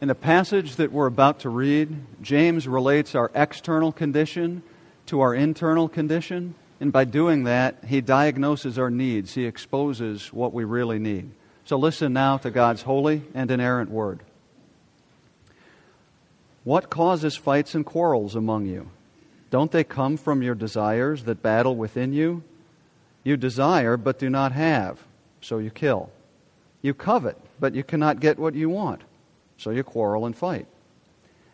In the passage that we're about to read, James relates our external condition to our internal condition, and by doing that, he diagnoses our needs. He exposes what we really need. So listen now to God's holy and inerrant word. What causes fights and quarrels among you? Don't they come from your desires that battle within you? You desire, but do not have, so you kill. You covet, but you cannot get what you want, so you quarrel and fight.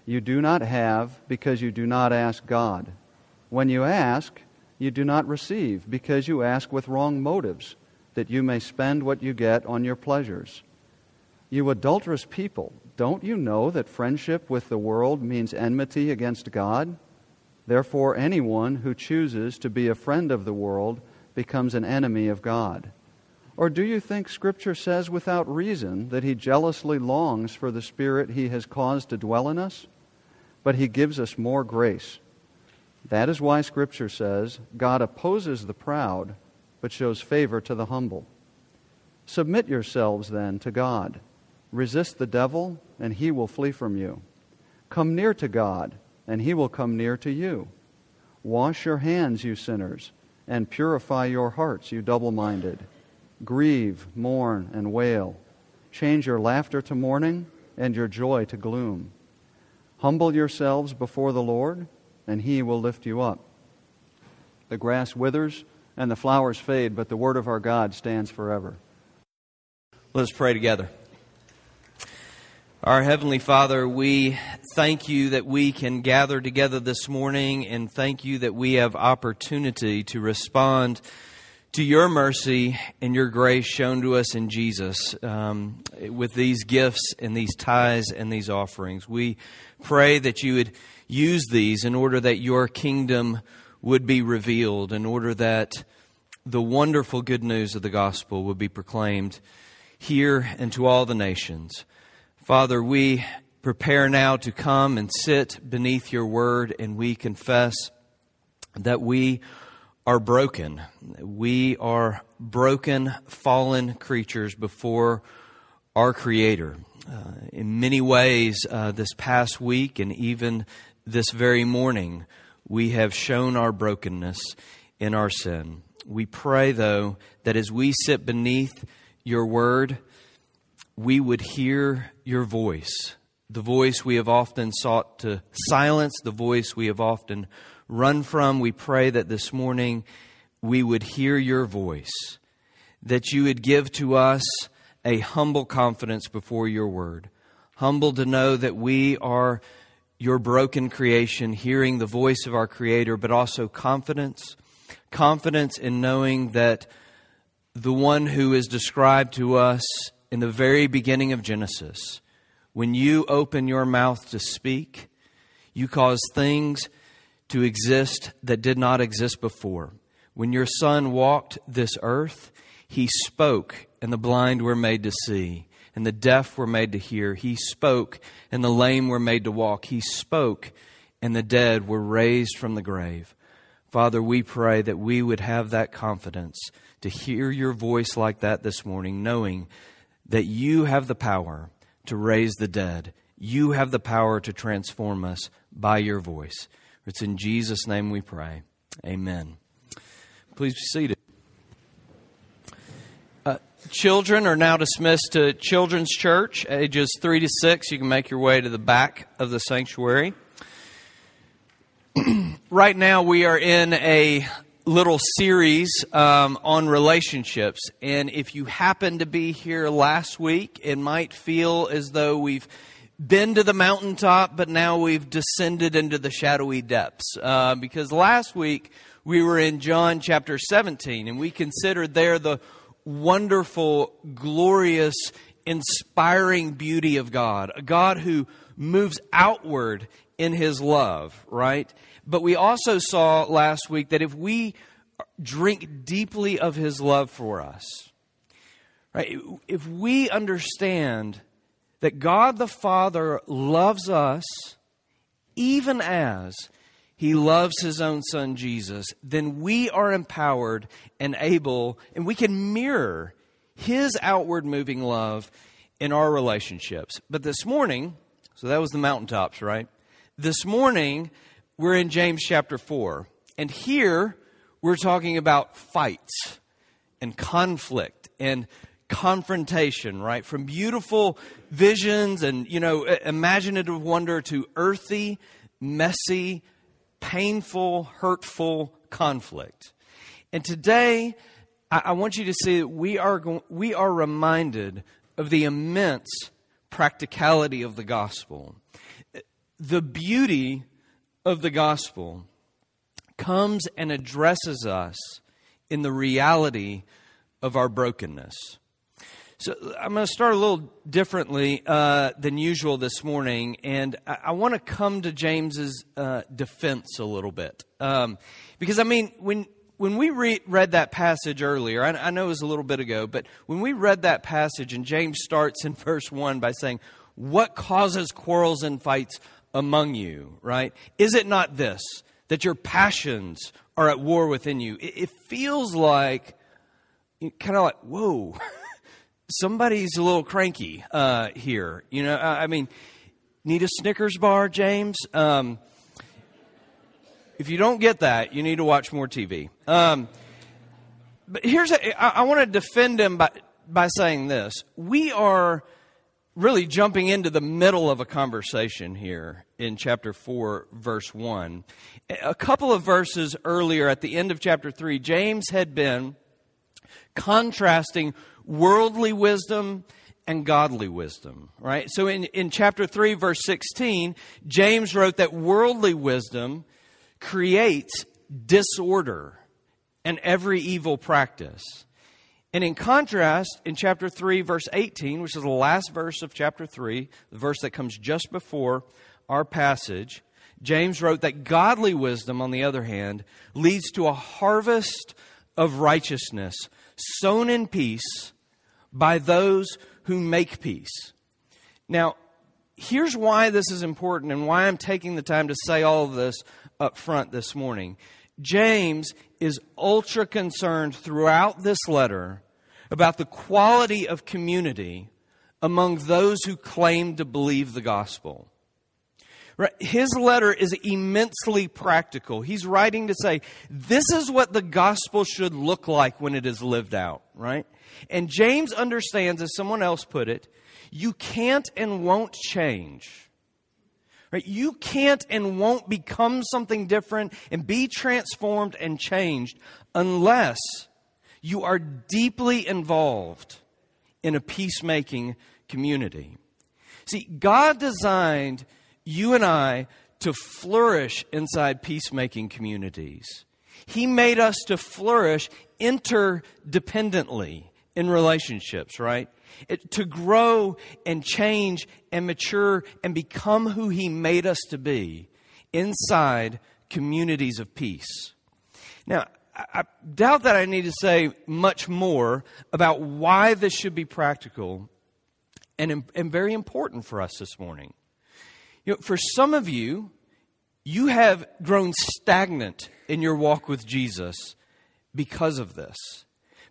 You do not have because you do not ask God. When you ask, you do not receive because you ask with wrong motives, that you may spend what you get on your pleasures. You adulterous people, don't you know that friendship with the world means enmity against God? Therefore, anyone who chooses to be a friend of the world becomes an enemy of God. Or do you think Scripture says without reason that He jealously longs for the Spirit He has caused to dwell in us? But He gives us more grace. That is why Scripture says, God opposes the proud, but shows favor to the humble. Submit yourselves then to God. Resist the devil, and he will flee from you. Come near to God, and he will come near to you. Wash your hands, you sinners, and purify your hearts, you double minded. Grieve, mourn, and wail. Change your laughter to mourning and your joy to gloom. Humble yourselves before the Lord, and he will lift you up. The grass withers and the flowers fade, but the word of our God stands forever. Let us pray together. Our Heavenly Father, we thank you that we can gather together this morning and thank you that we have opportunity to respond to your mercy and your grace shown to us in Jesus um, with these gifts and these tithes and these offerings. We pray that you would use these in order that your kingdom would be revealed, in order that the wonderful good news of the gospel would be proclaimed here and to all the nations. Father, we prepare now to come and sit beneath your word, and we confess that we are broken. We are broken, fallen creatures before our Creator. Uh, in many ways, uh, this past week and even this very morning, we have shown our brokenness in our sin. We pray, though, that as we sit beneath your word, we would hear your voice, the voice we have often sought to silence, the voice we have often run from. We pray that this morning we would hear your voice, that you would give to us a humble confidence before your word, humble to know that we are your broken creation, hearing the voice of our Creator, but also confidence, confidence in knowing that the one who is described to us in the very beginning of Genesis, when you open your mouth to speak, you cause things to exist that did not exist before. When your Son walked this earth, he spoke, and the blind were made to see, and the deaf were made to hear. He spoke, and the lame were made to walk. He spoke, and the dead were raised from the grave. Father, we pray that we would have that confidence to hear your voice like that this morning, knowing that you have the power to raise the dead. You have the power to transform us by your voice. It's in Jesus' name we pray. Amen. Please be seated. Uh, children are now dismissed to Children's Church, ages 3 to 6. You can make your way to the back of the sanctuary. right now, we are in a little series um, on relationships. And if you happen to be here last week, it might feel as though we've been to the mountaintop, but now we've descended into the shadowy depths. Uh, because last week we were in John chapter 17, and we considered there the wonderful, glorious, inspiring beauty of God, a God who moves outward in his love, right? But we also saw last week that if we drink deeply of his love for us, right? If we understand that God the Father loves us even as he loves his own son Jesus, then we are empowered and able, and we can mirror his outward moving love in our relationships. But this morning, So that was the mountaintops, right? This morning, we're in James chapter 4. And here, we're talking about fights and conflict and confrontation, right? From beautiful visions and, you know, imaginative wonder to earthy, messy, painful, hurtful conflict. And today, I, want you to see that we are, we are reminded of the immense practicality of the gospel. The beauty of the gospel comes and addresses us in the reality of our brokenness. So I'm going to start a little differently uh, than usual this morning, and I, I want to come to James's uh, defense a little bit, um, because I mean when when we re- read that passage earlier, I, I know it was a little bit ago, but when we read that passage, and James starts in verse 1 by saying, What causes quarrels and fights among you, right? Is it not this, that your passions are at war within you? It, it feels like, kind of like, whoa, somebody's a little cranky uh, here. You know, I, I, mean, need a Snickers bar, James? Um, if you don't get that, you need to watch more TV. Um, but here's a, I, I want to defend him by by saying this: we are really jumping into the middle of a conversation here in chapter 4 verse 1 a couple of verses earlier at the end of chapter 3 james had been contrasting worldly wisdom and godly wisdom right so in, in chapter 3 verse 16 james wrote that worldly wisdom creates disorder and every evil practice. And in contrast, in chapter 3, verse 18, which is the last verse of chapter 3, the verse that comes just before our passage, James wrote that godly wisdom, on the other hand, leads to a harvest of righteousness sown in peace by those who make peace. Now, here's why this is important and why I'm taking the time to say all of this up front this morning. James is ultra concerned throughout this letter about the quality of community among those who claim to believe the gospel. His letter is immensely practical. He's writing to say, this is what the gospel should look like when it is lived out, right? And James understands, as someone else put it, you can't and won't change Right? You can't and won't become something different and be transformed and changed unless you are deeply involved in a peacemaking community. See, God designed you and I to flourish inside peacemaking communities. He made us to flourish interdependently in relationships, right? It, to grow and change and mature and become who He made us to be inside communities of peace. Now, I, doubt that I need to say much more about why this should be practical and, and very important for us this morning. You know, for some of you, you have grown stagnant in your walk with Jesus because of this,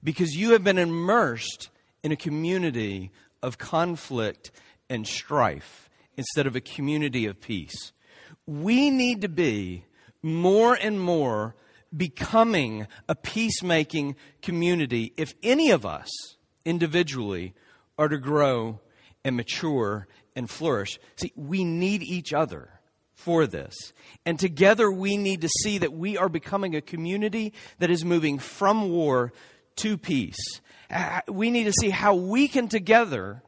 because you have been immersed in a community of conflict and strife instead of a community of peace. We need to be more and more becoming a peacemaking community if any of us individually are to grow and mature and flourish. See, we need each other for this. And together we need to see that we are becoming a community that is moving from war to peace uh, we need to see how we can together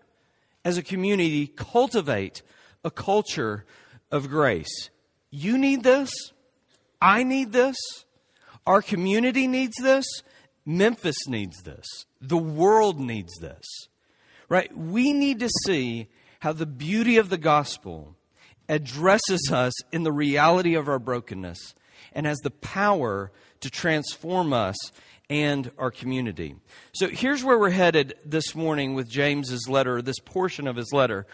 as a community cultivate a culture of grace. You need this. I need this. Our community needs this. Memphis needs this. The world needs this. Right? We need to see how the beauty of the gospel addresses us in the reality of our brokenness and has the power to transform us and our community. So here's where we're headed this morning with James's letter, this portion of his letter.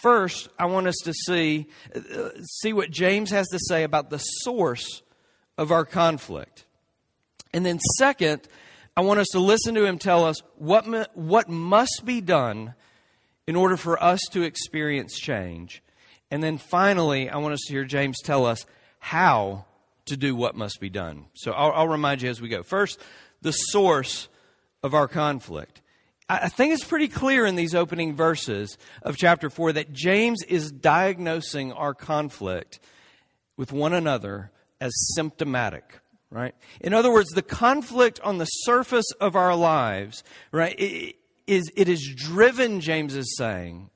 First, I want us to see uh, see what James has to say about the source of our conflict. And then second, I want us to listen to him tell us what what must be done in order for us to experience change. And then finally, I want us to hear James tell us how to do what must be done. So I'll, I'll remind you as we go. First, the source of our conflict. I think it's pretty clear in these opening verses of chapter 4 that James is diagnosing our conflict with one another as symptomatic, right? In other words, the conflict on the surface of our lives, right, it is, it is driven, James is saying,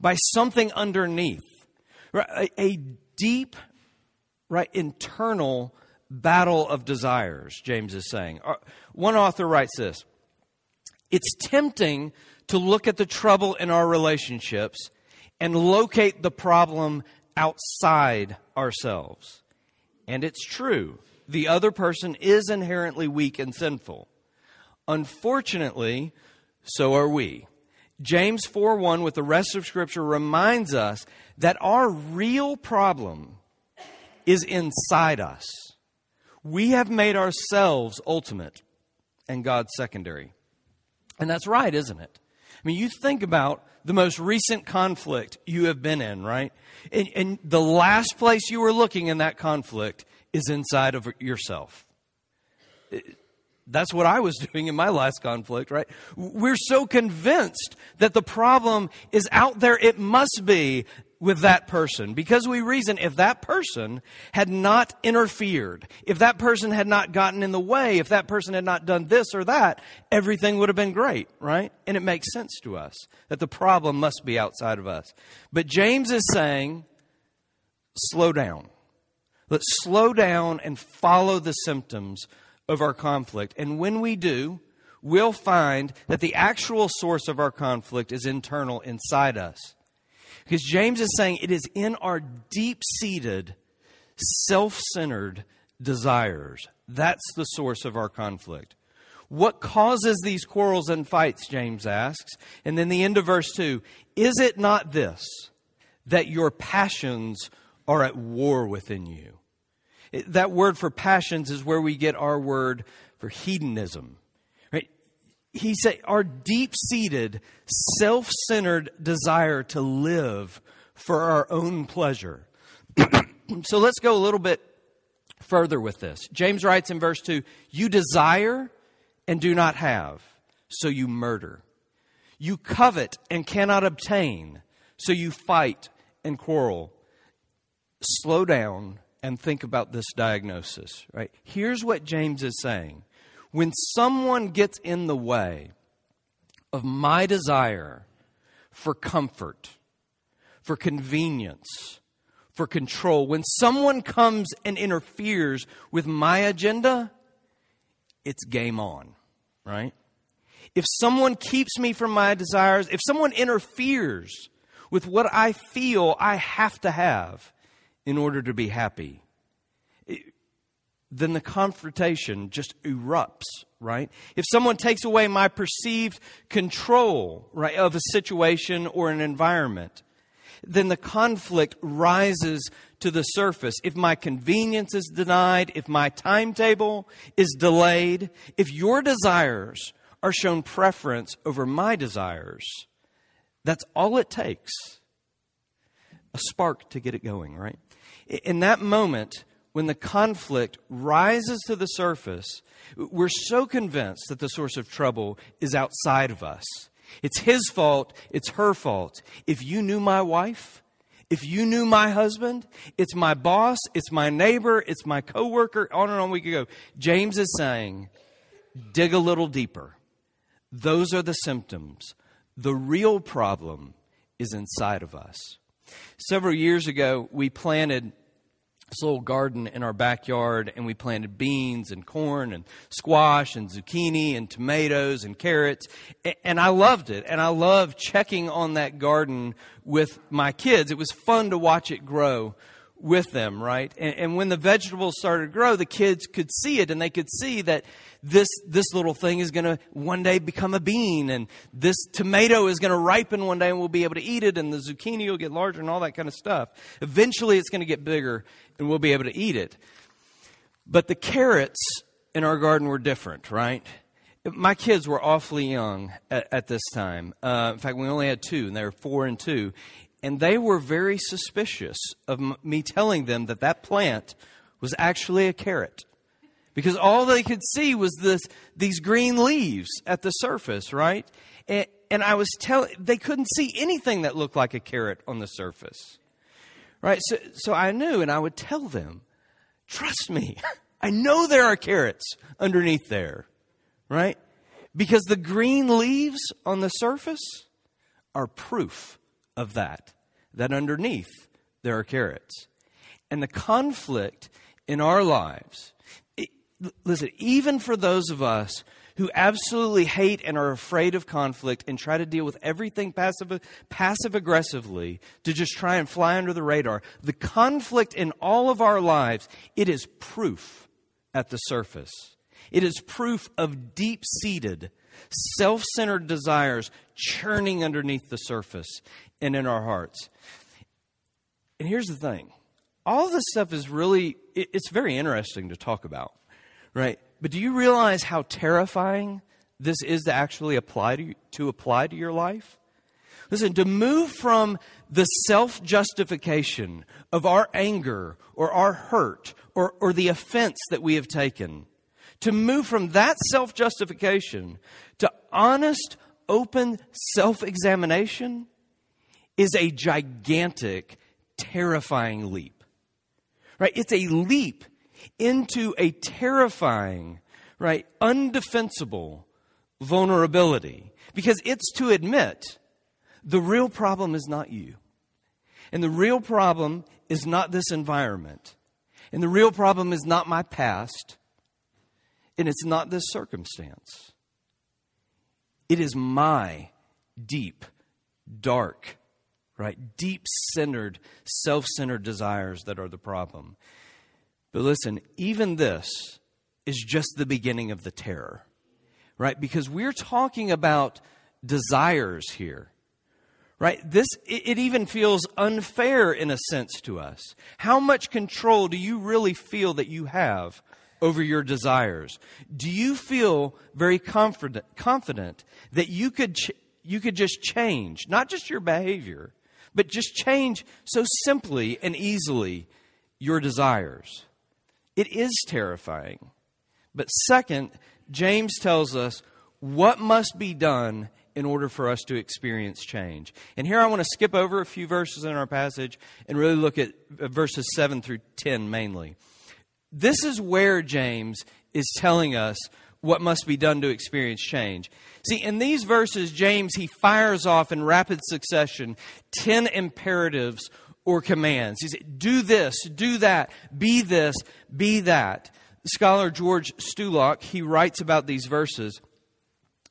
by something underneath, right? A, a deep, right, internal battle of desires, James is saying. Uh, one author writes this It's tempting to look at the trouble in our relationships and locate the problem outside ourselves. And it's true. The other person is inherently weak and sinful. Unfortunately, so are we. James 4 1 with the rest of Scripture reminds us that our real problem is inside us. We have made ourselves ultimate and God secondary. And that's right, isn't it? I mean, you think about the most recent conflict you have been in, right? And, and the last place you were looking in that conflict is inside of yourself. That's what I was doing in my last conflict, right? We're so convinced that the problem is out there, it must be with that person because we reason if that person had not interfered, if that person had not gotten in the way, if that person had not done this or that, everything would have been great, right? And it makes sense to us that the problem must be outside of us. But James is saying, slow down. Let's slow down and follow the symptoms of our conflict. And when we do, we'll find that the actual source of our conflict is internal inside us. Because James is saying it is in our deep seated, self centered desires. That's the source of our conflict. What causes these quarrels and fights, James asks. And then the end of verse 2 Is it not this, that your passions are at war within you? That word for passions is where we get our word for hedonism. He said our deep-seated, self-centered desire to live for our own pleasure. so let's go a little bit further with this. James writes in verse 2, you desire and do not have, so you murder. You covet and cannot obtain, so you fight and quarrel. Slow down and think about this diagnosis, right? Here's what James is saying. When someone gets in the way of my desire for comfort, for convenience, for control, when someone comes and interferes with my agenda, it's game on, right? If someone keeps me from my desires, if someone interferes with what I feel I have to have, in order to be happy, then the confrontation just erupts, right? If someone takes away my perceived control, right, of a situation or an environment, then the conflict rises to the surface. If my convenience is denied, if my timetable is delayed, if your desires are shown preference over my desires, that's all it takes. A spark to get it going, right? in that moment, when the conflict rises to the surface, we're so convinced that the source of trouble is outside of us. It's his fault, it's her fault. If you knew my wife, if you knew my husband, it's my boss, it's my neighbor, it's my coworker, on and on we could go. James is saying, dig a little deeper. Those are the symptoms. The real problem is inside of us. Several years ago, we planted this little garden in our backyard and we planted beans and corn and squash and zucchini and tomatoes and carrots and I loved it and I loved checking on that garden with my kids. It was fun to watch it grow with them, right? And, and, when the vegetables started to grow, the kids could see it and they could see that this, this little thing is going to one day become a bean and this tomato is going to ripen one day and we'll be able to eat it and the zucchini will get larger and all that kind of stuff. Eventually it's going to get bigger and we'll be able to eat it. But the carrots in our garden were different, right? My kids were awfully young at, at this time. Uh, in fact, we only had two and they were four and two and they were very suspicious of m- me telling them that that plant was actually a carrot. Because all they could see was this, these green leaves at the surface, right? And, and I was telling, they couldn't see anything that looked like a carrot on the surface. Right? So, so I knew, and I would tell them, trust me, I know there are carrots underneath there. Right? Because the green leaves on the surface are proof of that, that underneath there are carrots. And the conflict in our lives, listen, even for those of us who absolutely hate and are afraid of conflict and try to deal with everything passive, passive aggressively to just try and fly under the radar, the conflict in all of our lives, it is proof at the surface. It is proof of deep seated, self centered desires churning underneath the surface and in our hearts. And here's the thing all this stuff is really, it's very interesting to talk about, right? But do you realize how terrifying this is to actually apply to, to apply to your life? Listen, to move from the self justification of our anger or our hurt or, or the offense that we have taken, to move from that self justification to honest, open self examination is a gigantic, terrifying leap. Right? It's a leap into a terrifying, right, undefensible vulnerability. Because it's to admit the real problem is not you. And the real problem is not this environment. And the real problem is not my past. And it's not this circumstance. It is my deep, dark, right, deep centered, self centered desires that are the problem. But listen, even this is just the beginning of the terror, right? Because we're talking about desires here, right? This, it, even feels unfair in a sense to us. How much control do you really feel that you have over your desires? Do you feel very confident, confident that you could, ch- you could just change, not just your behavior, but just change so simply and easily your desires? It is terrifying. But second, James tells us what must be done in order for us to experience change. And here I want to skip over a few verses in our passage and really look at uh, verses 7 through 10 mainly. This is where James is telling us what must be done to experience change. See, in these verses, James, he fires off in rapid succession 10 imperatives or commands. He said, do this, do that, be this, be that. Scholar George Stulac, he writes about these verses.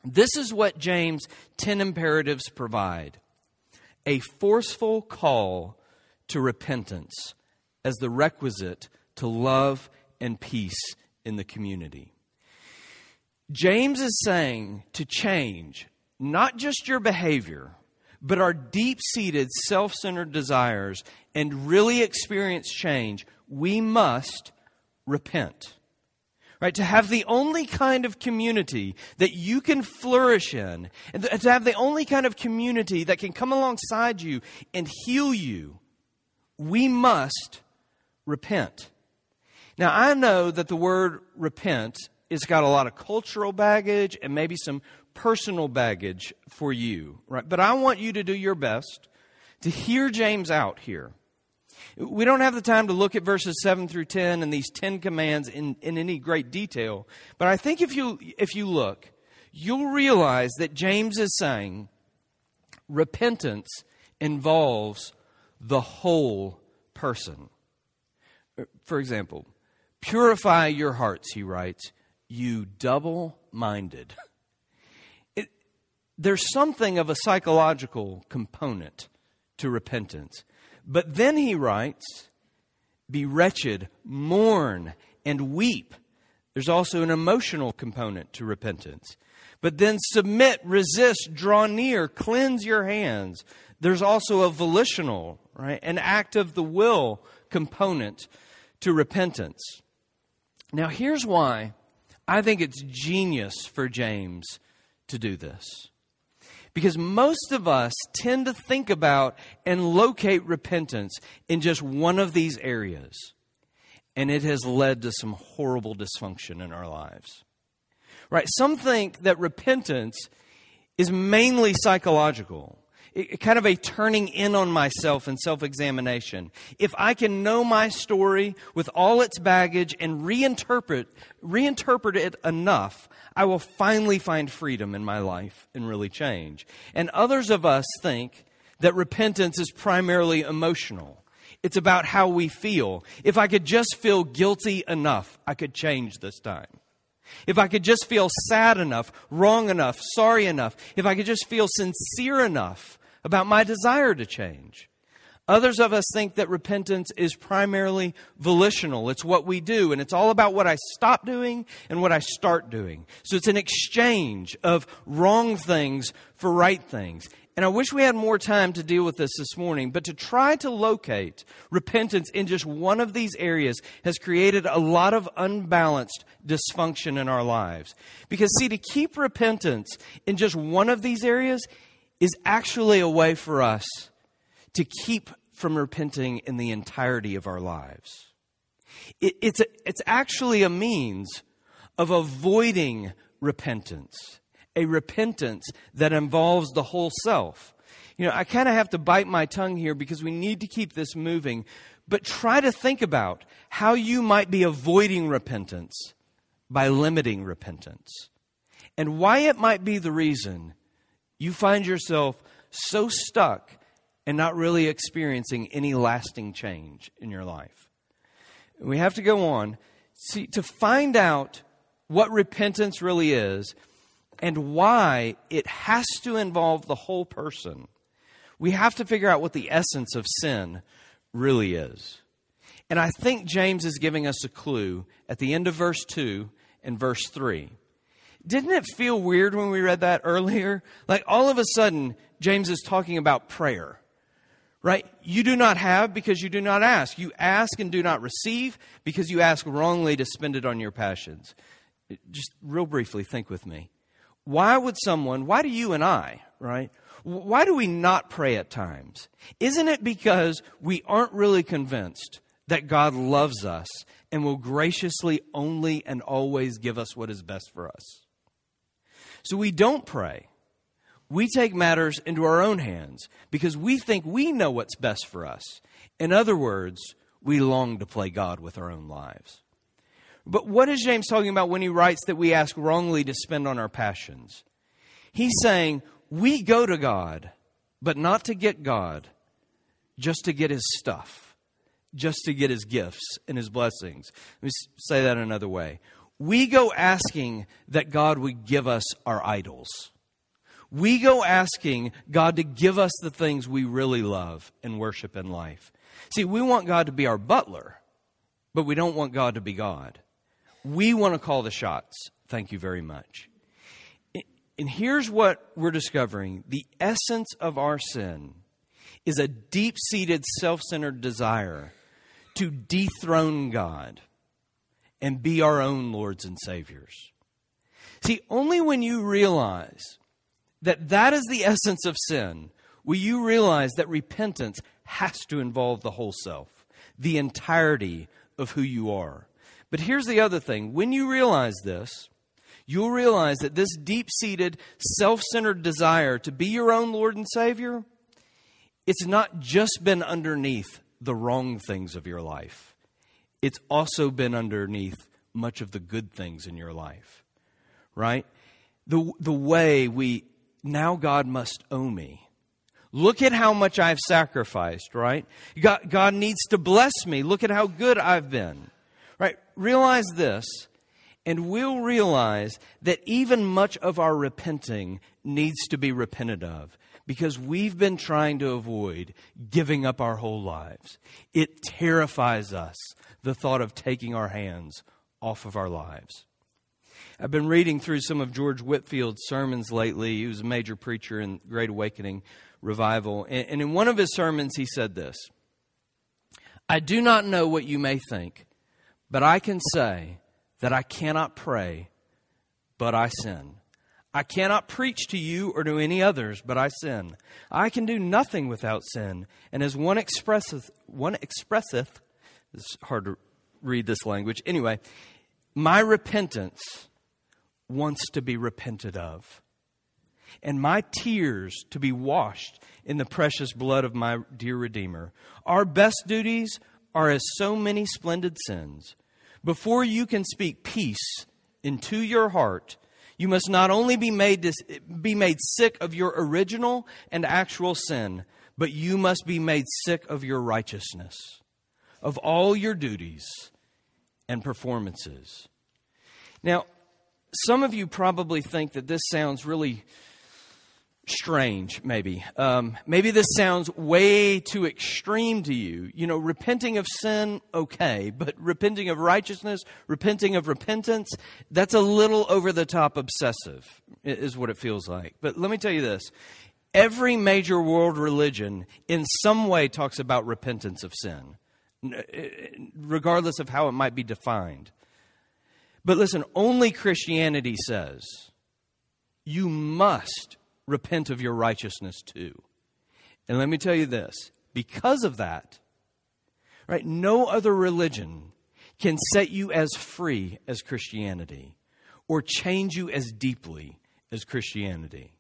This is what James' 10 imperatives provide a forceful call to repentance as the requisite to love and peace in the community. James is saying to change not just your behavior, but our deep seated self centered desires and really experience change, we must repent. Right? To have the only kind of community that you can flourish in, and to have the only kind of community that can come alongside you and heal you, we must repent. Now, I know that the word repent has got a lot of cultural baggage and maybe some personal baggage for you, right? But I want you to do your best to hear James out here. We don't have the time to look at verses 7 through 10 and these 10 commands in, in any great detail, but I think if you, if you look, you'll realize that James is saying repentance involves the whole person. For example, purify your hearts, he writes, you double minded. there's something of a psychological component to repentance. But then he writes, Be wretched, mourn, and weep. There's also an emotional component to repentance. But then submit, resist, draw near, cleanse your hands. There's also a volitional, right, an act of the will component to repentance. Now, here's why I think it's genius for James to do this. Because most of us tend to think about and locate repentance in just one of these areas. And it has led to some horrible dysfunction in our lives. Right? Some think that repentance is mainly psychological kind of a turning in on myself and self examination. If I can know my story with all its baggage and reinterpret, reinterpret it enough, I will finally find freedom in my life and really change. And others of us think that repentance is primarily emotional. It's about how we feel. If I could just feel guilty enough, I could change this time. If I could just feel sad enough, wrong enough, sorry enough, if I could just feel sincere enough about my desire to change. Others of us think that repentance is primarily volitional. It's what we do, and it's all about what I stop doing and what I start doing. So it's an exchange of wrong things for right things. And I wish we had more time to deal with this this morning, but to try to locate repentance in just one of these areas has created a lot of unbalanced dysfunction in our lives. Because, see, to keep repentance in just one of these areas is actually a way for us to keep from repenting in the entirety of our lives. It, it's, a, it's actually a means of avoiding repentance, a repentance that involves the whole self. You know, I kind of have to bite my tongue here because we need to keep this moving, but try to think about how you might be avoiding repentance by limiting repentance and why it might be the reason you find yourself so stuck and not really experiencing any lasting change in your life. We have to go on. See, to find out what repentance really is and why it has to involve the whole person, we have to figure out what the essence of sin really is. And I think James is giving us a clue at the end of verse 2 and verse 3. Didn't it feel weird when we read that earlier? Like all of a sudden, James is talking about prayer, right? You do not have because you do not ask. You ask and do not receive because you ask wrongly to spend it on your passions. Just real briefly, think with me. Why would someone, why do you and I, right? Why do we not pray at times? Isn't it because we aren't really convinced that God loves us and will graciously only and always give us what is best for us? So we don't pray. We take matters into our own hands because we think we know what's best for us. In other words, we long to play God with our own lives. But what is James talking about when he writes that we ask wrongly to spend on our passions? He's saying we go to God, but not to get God, just to get his stuff, just to get his gifts and his blessings. Let me say that another way we go asking that God would give us our idols. We go asking God to give us the things we really love and worship in life. See, we want God to be our butler, but we don't want God to be God. We want to call the shots. Thank you very much. And here's what we're discovering the essence of our sin is a deep seated, self centered desire to dethrone God and be our own Lords and Saviors. See, only when you realize that that is the essence of sin will you realize that repentance has to involve the whole self, the entirety of who you are. But here's the other thing when you realize this, you'll realize that this deep seated, self centered desire to be your own Lord and Savior, it's not just been underneath the wrong things of your life it's also been underneath much of the good things in your life, right? The, the way we, now God must owe me. Look at how much I've sacrificed, right? God, God needs to bless me. Look at how good I've been, right? Realize this, and we'll realize that even much of our repenting needs to be repented of because we've been trying to avoid giving up our whole lives. It terrifies us the thought of taking our hands off of our lives. I've been reading through some of George Whitefield's sermons lately. He was a major preacher in Great Awakening revival. And in one of his sermons, he said this I do not know what you may think, but I can say that I cannot pray, but I sin. I cannot preach to you or to any others, but I sin. I can do nothing without sin. And as one expresseth, one expresseth, it's hard to read this language. Anyway, my repentance wants to be repented of. And my tears to be washed in the precious blood of my dear Redeemer. Our best duties are as so many splendid sins. Before you can speak peace into your heart, you must not only be made, dis- be made sick of your original and actual sin, but you must be made sick of your righteousness, of all your duties and performances. Now, some of you probably think that this sounds really strange, maybe. Um, maybe this sounds way too extreme to you. You know, repenting of sin, okay, but repenting of righteousness, repenting of repentance, that's a little over the top obsessive, is what it feels like. But let me tell you this every major world religion in some way talks about repentance of sin, regardless of how it might be defined. But listen, only Christianity says you must repent of your righteousness too. And let me tell you this because of that, right, no other religion can set you as free as Christianity or change you as deeply as Christianity.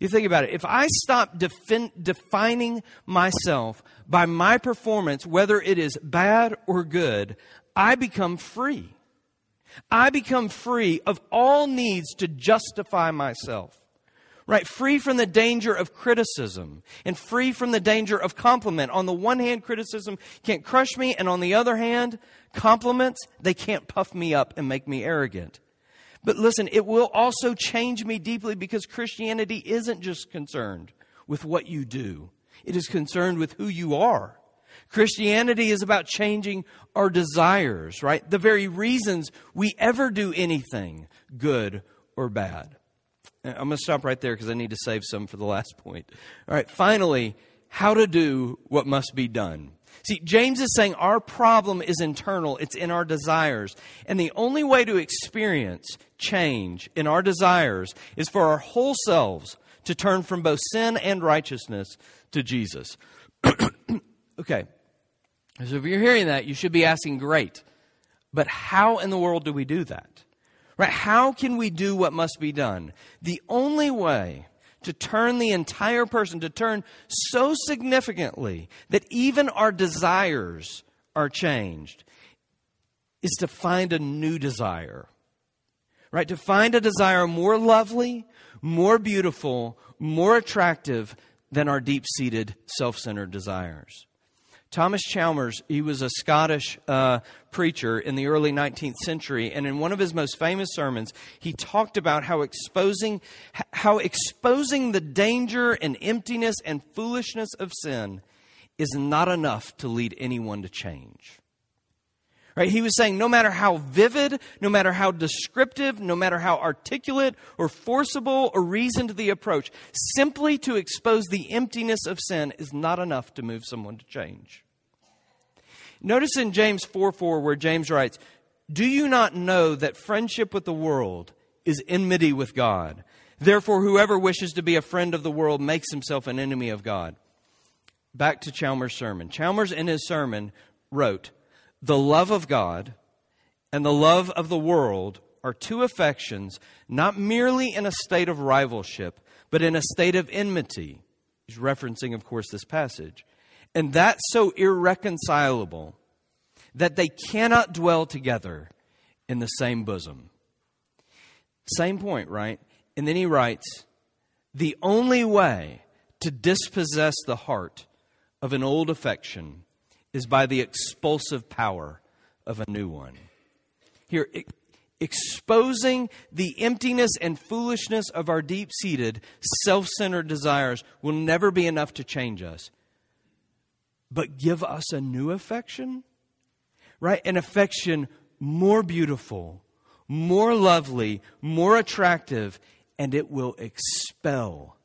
You think about it. If I stop defin- defining myself by my performance, whether it is bad or good, I become free. I become free of all needs to justify myself right? Free from the danger of criticism and free from the danger of compliment. On the one hand, criticism can't crush me, and on the other hand, compliments, they can't puff me up and make me arrogant. But listen, it will also change me deeply because Christianity isn't just concerned with what you do, it is concerned with who you are. Christianity is about changing our desires, right? The very reasons we ever do anything, good or bad. Uh, I'm going to stop right there because I need to save some for the last point. All right, finally, how to do what must be done. See, James is saying our problem is internal, it's in our desires. And the only way to experience change in our desires is for our whole selves to turn from both sin and righteousness to Jesus. okay, so if you're hearing that, you should be asking, great. But how in the world do we do that? Right? How can we do what must be done? The only way to turn the entire person, to turn so significantly that even our desires are changed, is to find a new desire. Right? To find a desire more lovely, more beautiful, more attractive than our deep seated self centered desires. Thomas Chalmers, he was a Scottish uh, preacher in the early 19th century, and in one of his most famous sermons, he talked about how exposing, how exposing the danger and emptiness and foolishness of sin is not enough to lead anyone to change. Right? He was saying no matter how vivid, no matter how descriptive, no matter how articulate or forcible or reasoned the approach, simply to expose the emptiness of sin is not enough to move someone to change. Notice in James 4 4, where James writes, Do you not know that friendship with the world is enmity with God? Therefore, whoever wishes to be a friend of the world makes himself an enemy of God. Back to Chalmers' sermon. Chalmers, in his sermon, wrote, the love of God and the love of the world are two affections, not merely in a state of rivalship, but in a state of enmity. He's referencing, of course, this passage. And that's so irreconcilable that they cannot dwell together in the same bosom. Same point, right? And then he writes The only way to dispossess the heart of an old affection is by the expulsive power of a new one. Here, exposing the emptiness and foolishness of our deep seated, self centered desires will never be enough to change us. But give us a new affection, right? An affection more beautiful, more lovely, more attractive, and it will expel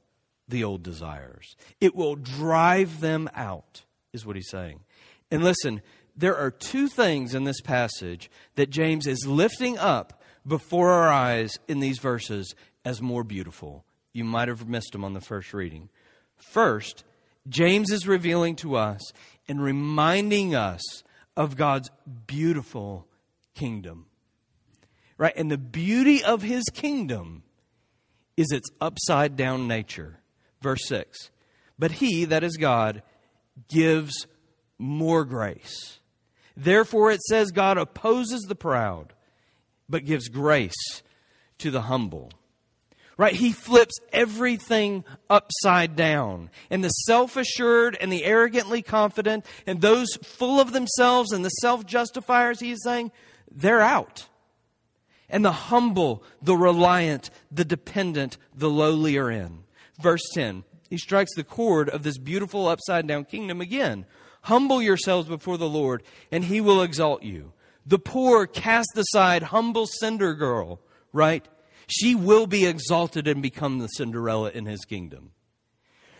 the old desires. It will drive them out, is what he's saying. And listen, there are two things in this passage that James is lifting up before our eyes in these verses as more beautiful. You might have missed them on the first reading. First, James is revealing to us and reminding us of God's beautiful kingdom. Right? And the beauty of his kingdom is its upside down nature. Verse 6 But he, that is God, gives more grace. Therefore, it says God opposes the proud, but gives grace to the humble. Right? He flips everything upside down. And the self assured and the arrogantly confident and those full of themselves and the self justifiers, he is saying, they're out. And the humble, the reliant, the dependent, the lowly are in. Verse 10, he strikes the chord of this beautiful upside down kingdom again. Humble yourselves before the Lord, and he will exalt you. The poor cast aside, humble cinder girl, right? She will be exalted and become the Cinderella in his kingdom.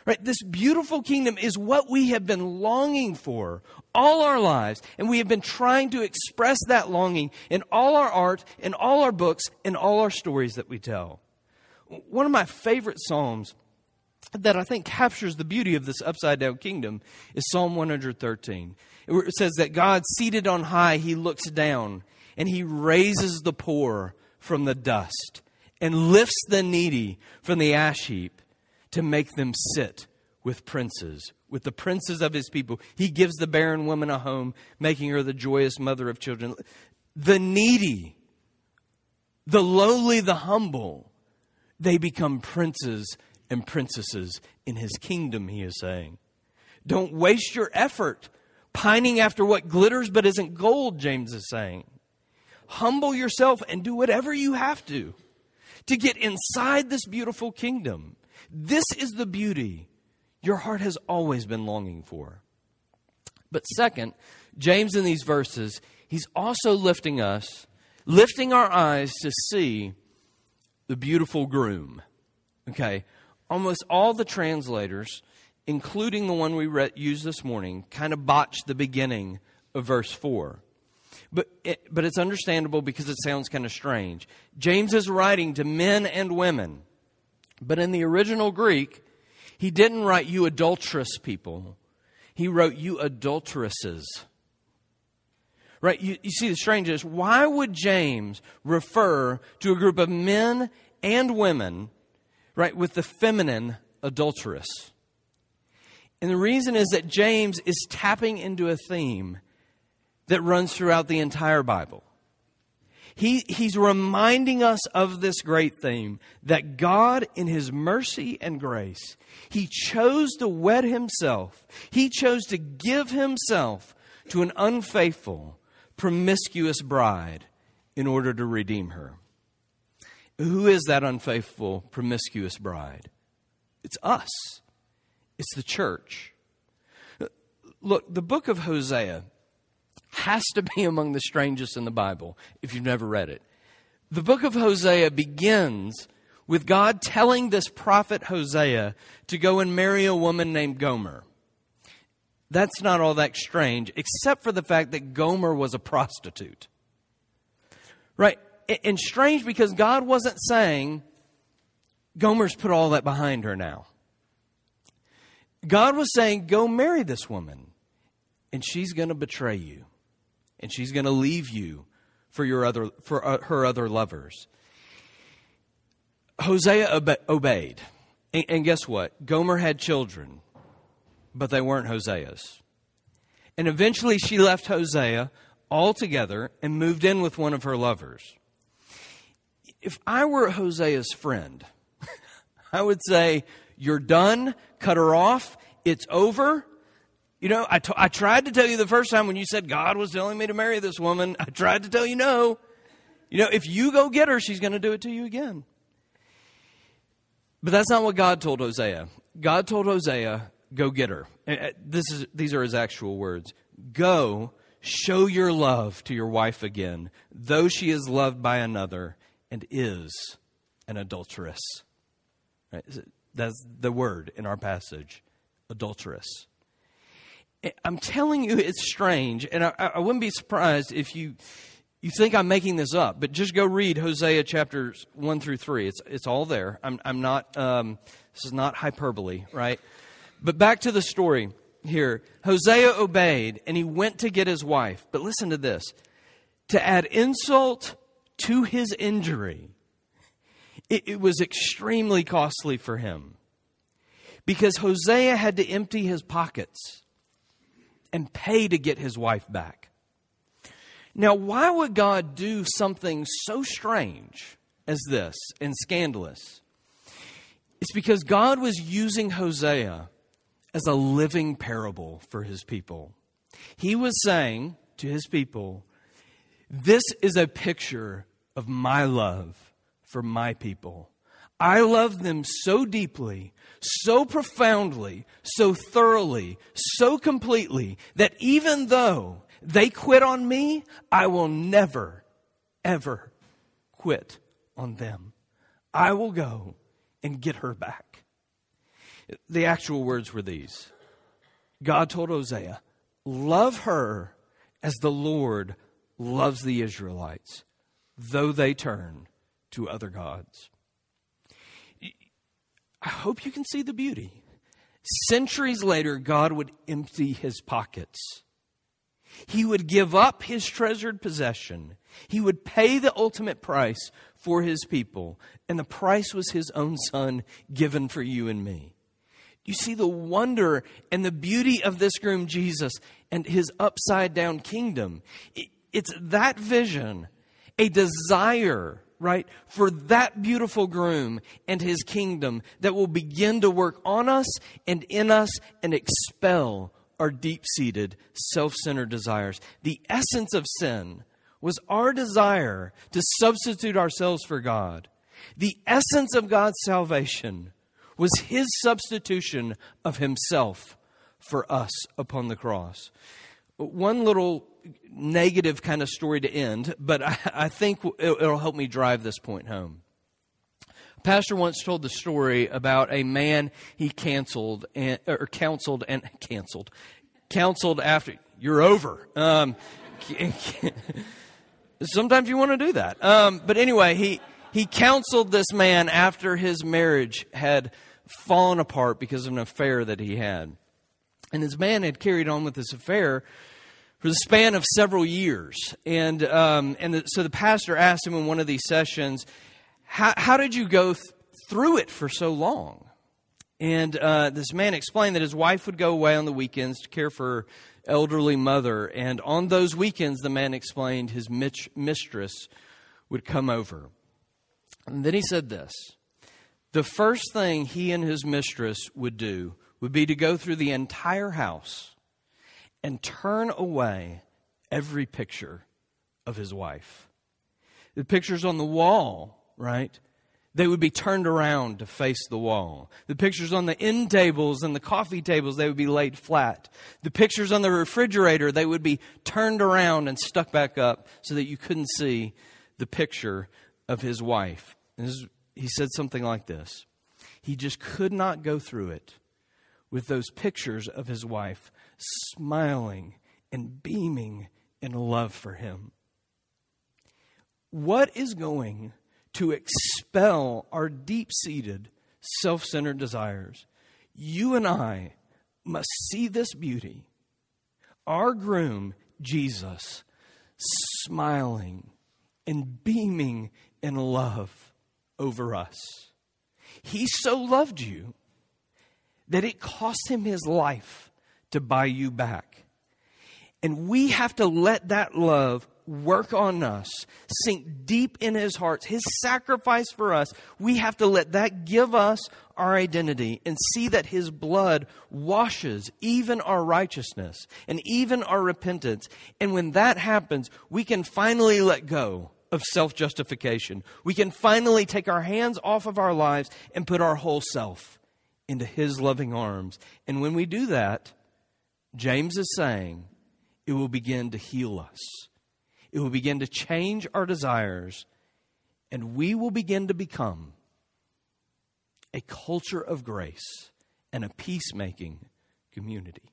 Right? This beautiful kingdom is what we have been longing for all our lives, and we have been trying to express that longing in all our art, in all our books, in all our stories that we tell. One of my favorite Psalms that I think captures the beauty of this upside down kingdom is Psalm 113. It says that God, seated on high, he looks down and he raises the poor from the dust and lifts the needy from the ash heap to make them sit with princes, with the princes of his people. He gives the barren woman a home, making her the joyous mother of children. The needy, the lowly, the humble, they become princes and princesses in his kingdom, he is saying. Don't waste your effort pining after what glitters but isn't gold, James is saying. Humble yourself and do whatever you have to to get inside this beautiful kingdom. This is the beauty your heart has always been longing for. But second, James in these verses, he's also lifting us, lifting our eyes to see the beautiful groom. Okay, almost all the translators, including the one we used this morning, kind of botched the beginning of verse 4. But, it, but it's understandable because it sounds kind of strange. James is writing to men and women. But in the original Greek, he didn't write you adulterous people. He wrote you adulteresses. Right? You, you see the strangeness. Why would James refer to a group of men and women right, with the feminine adulteress. And the reason is that James is tapping into a theme that runs throughout the entire Bible. He, he's reminding us of this great theme that God, in His mercy and grace, He chose to wed Himself. He chose to give Himself to an unfaithful, promiscuous bride in order to redeem her. Who is that unfaithful, promiscuous bride? It's us, it's the church. Look, the book of Hosea has to be among the strangest in the Bible if you've never read it. The book of Hosea begins with God telling this prophet Hosea to go and marry a woman named Gomer. That's not all that strange, except for the fact that Gomer was a prostitute. Right? and strange because God wasn't saying, Gomer's put all that behind her now. God was saying, Go marry this woman, and she's going to betray you, and she's going to leave you for, your other, for uh, her other lovers. Hosea obe- obeyed. And, and guess what? Gomer had children, but they weren't Hosea's. And eventually she left Hosea altogether and moved in with one of her lovers if I were Hosea's friend, I would say, You're done, cut her off, it's over. You know, I, t- I tried to tell you the first time when you said God was telling me to marry this woman, I tried to tell you no. You know, if you go get her, she's going to do it to you again. But that's not what God told Hosea. God told Hosea, go get her. Uh, this is, these are his actual words. Go, show your love to your wife again, though she is loved by another and is an adulteress. Right? That's the word in our passage adulteress. I'm telling you, it's strange, and I, I wouldn't be surprised if you You think I'm making this up, but just go read Hosea chapters 1 through 3. It's, it's all there. I'm, I'm not, um, this is not hyperbole, right? But back to the story here. Hosea obeyed and he went to get his wife. But listen to this to add insult to his injury, it, it was extremely costly for him because Hosea had to empty his pockets and pay to get his wife back. Now, why would God do something so strange as this and scandalous? It's because God was using Hosea as a living parable for his people. He was saying to his people, This is a picture of my love for my people. I love them so deeply, so profoundly, so thoroughly, so completely that even though they quit on me, I will never, ever quit on them. I will go and get her back. The actual words were these God told Hosea, Love her as the Lord loves the Israelites, though they turn to other gods. I hope you can see the beauty. Centuries later, God would empty his pockets he would give up his treasured possession. He would pay the ultimate price for his people. And the price was his own son given for you and me. You see the wonder and the beauty of this groom, Jesus, and his upside down kingdom. It's that vision, a desire, right, for that beautiful groom and his kingdom that will begin to work on us and in us and expel our deep seated, self centered desires. The essence of sin was our desire to substitute ourselves for God. The essence of God's salvation was his substitution of himself for us upon the cross. One little negative kind of story to end, but I, I think it'll help me drive this point home. Pastor once told the story about a man he canceled and, or counseled and canceled, counseled after you're over. Um, sometimes you want to do that. Um, but anyway, he he counseled this man after his marriage had fallen apart because of an affair that he had, and his man had carried on with this affair for the span of several years. And um, and the, so the pastor asked him in one of these sessions how, how did you go th- through it for so long? And uh, this man explained that his wife would go away on the weekends to care for her elderly mother. And on those weekends, the man explained his mistress would come over. And then he said this The first thing he and his mistress would do would be to go through the entire house and turn away every picture of his wife. The pictures on the wall right? They would be turned around to face the wall. The pictures on the end tables and the coffee tables, they would be laid flat. The pictures on the refrigerator, they would be turned around and stuck back up so that you couldn't see the picture of his wife. He said something like this He just could not go through it with those pictures of his wife smiling and beaming in love for him. What is going to expel our deep seated, self centered desires. You and I must see this beauty. Our groom, Jesus, smiling and beaming in love over us. He so loved you that it cost him his life to buy you back. And we have to let that love work on us, sink deep in his heart, his sacrifice for us, we have to let that give us our identity and see that his blood washes even our righteousness and even our repentance. And when that happens, we can finally let go of self justification. We can finally take our hands off of our lives and put our whole self into his loving arms. And when we do that, James is saying, it will begin to heal us it will begin to change our desires, and we will begin to become a culture of grace and a peacemaking community.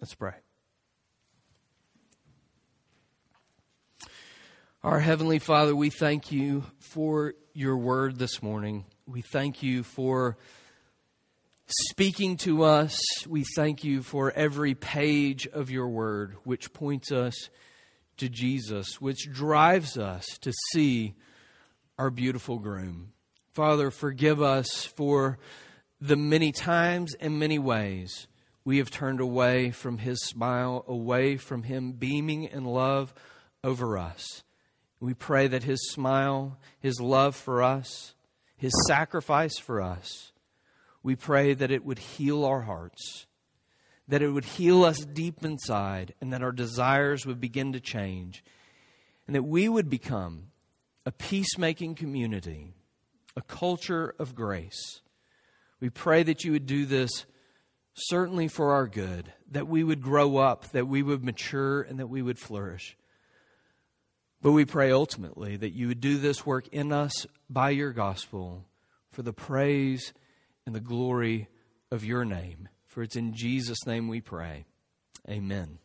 Let's pray. Our Heavenly Father, we thank you for your word this morning. We thank you for speaking to us. We thank you for every page of your word, which points us to Jesus, which drives us to see our beautiful groom. Father, forgive us for the many times and many ways we have turned away from his smile, away from him beaming in love over us. We pray that His smile, His love for us, His sacrifice for us, we pray that it would heal our hearts, that it would heal us deep inside, and that our desires would begin to change, and that we would become a peacemaking community, a culture of grace. We pray that you would do this certainly for our good, that we would grow up, that we would mature, and that we would flourish. But we pray ultimately that you would do this work in us by your gospel for the praise and the glory of your name. For it's in Jesus' name we pray. Amen.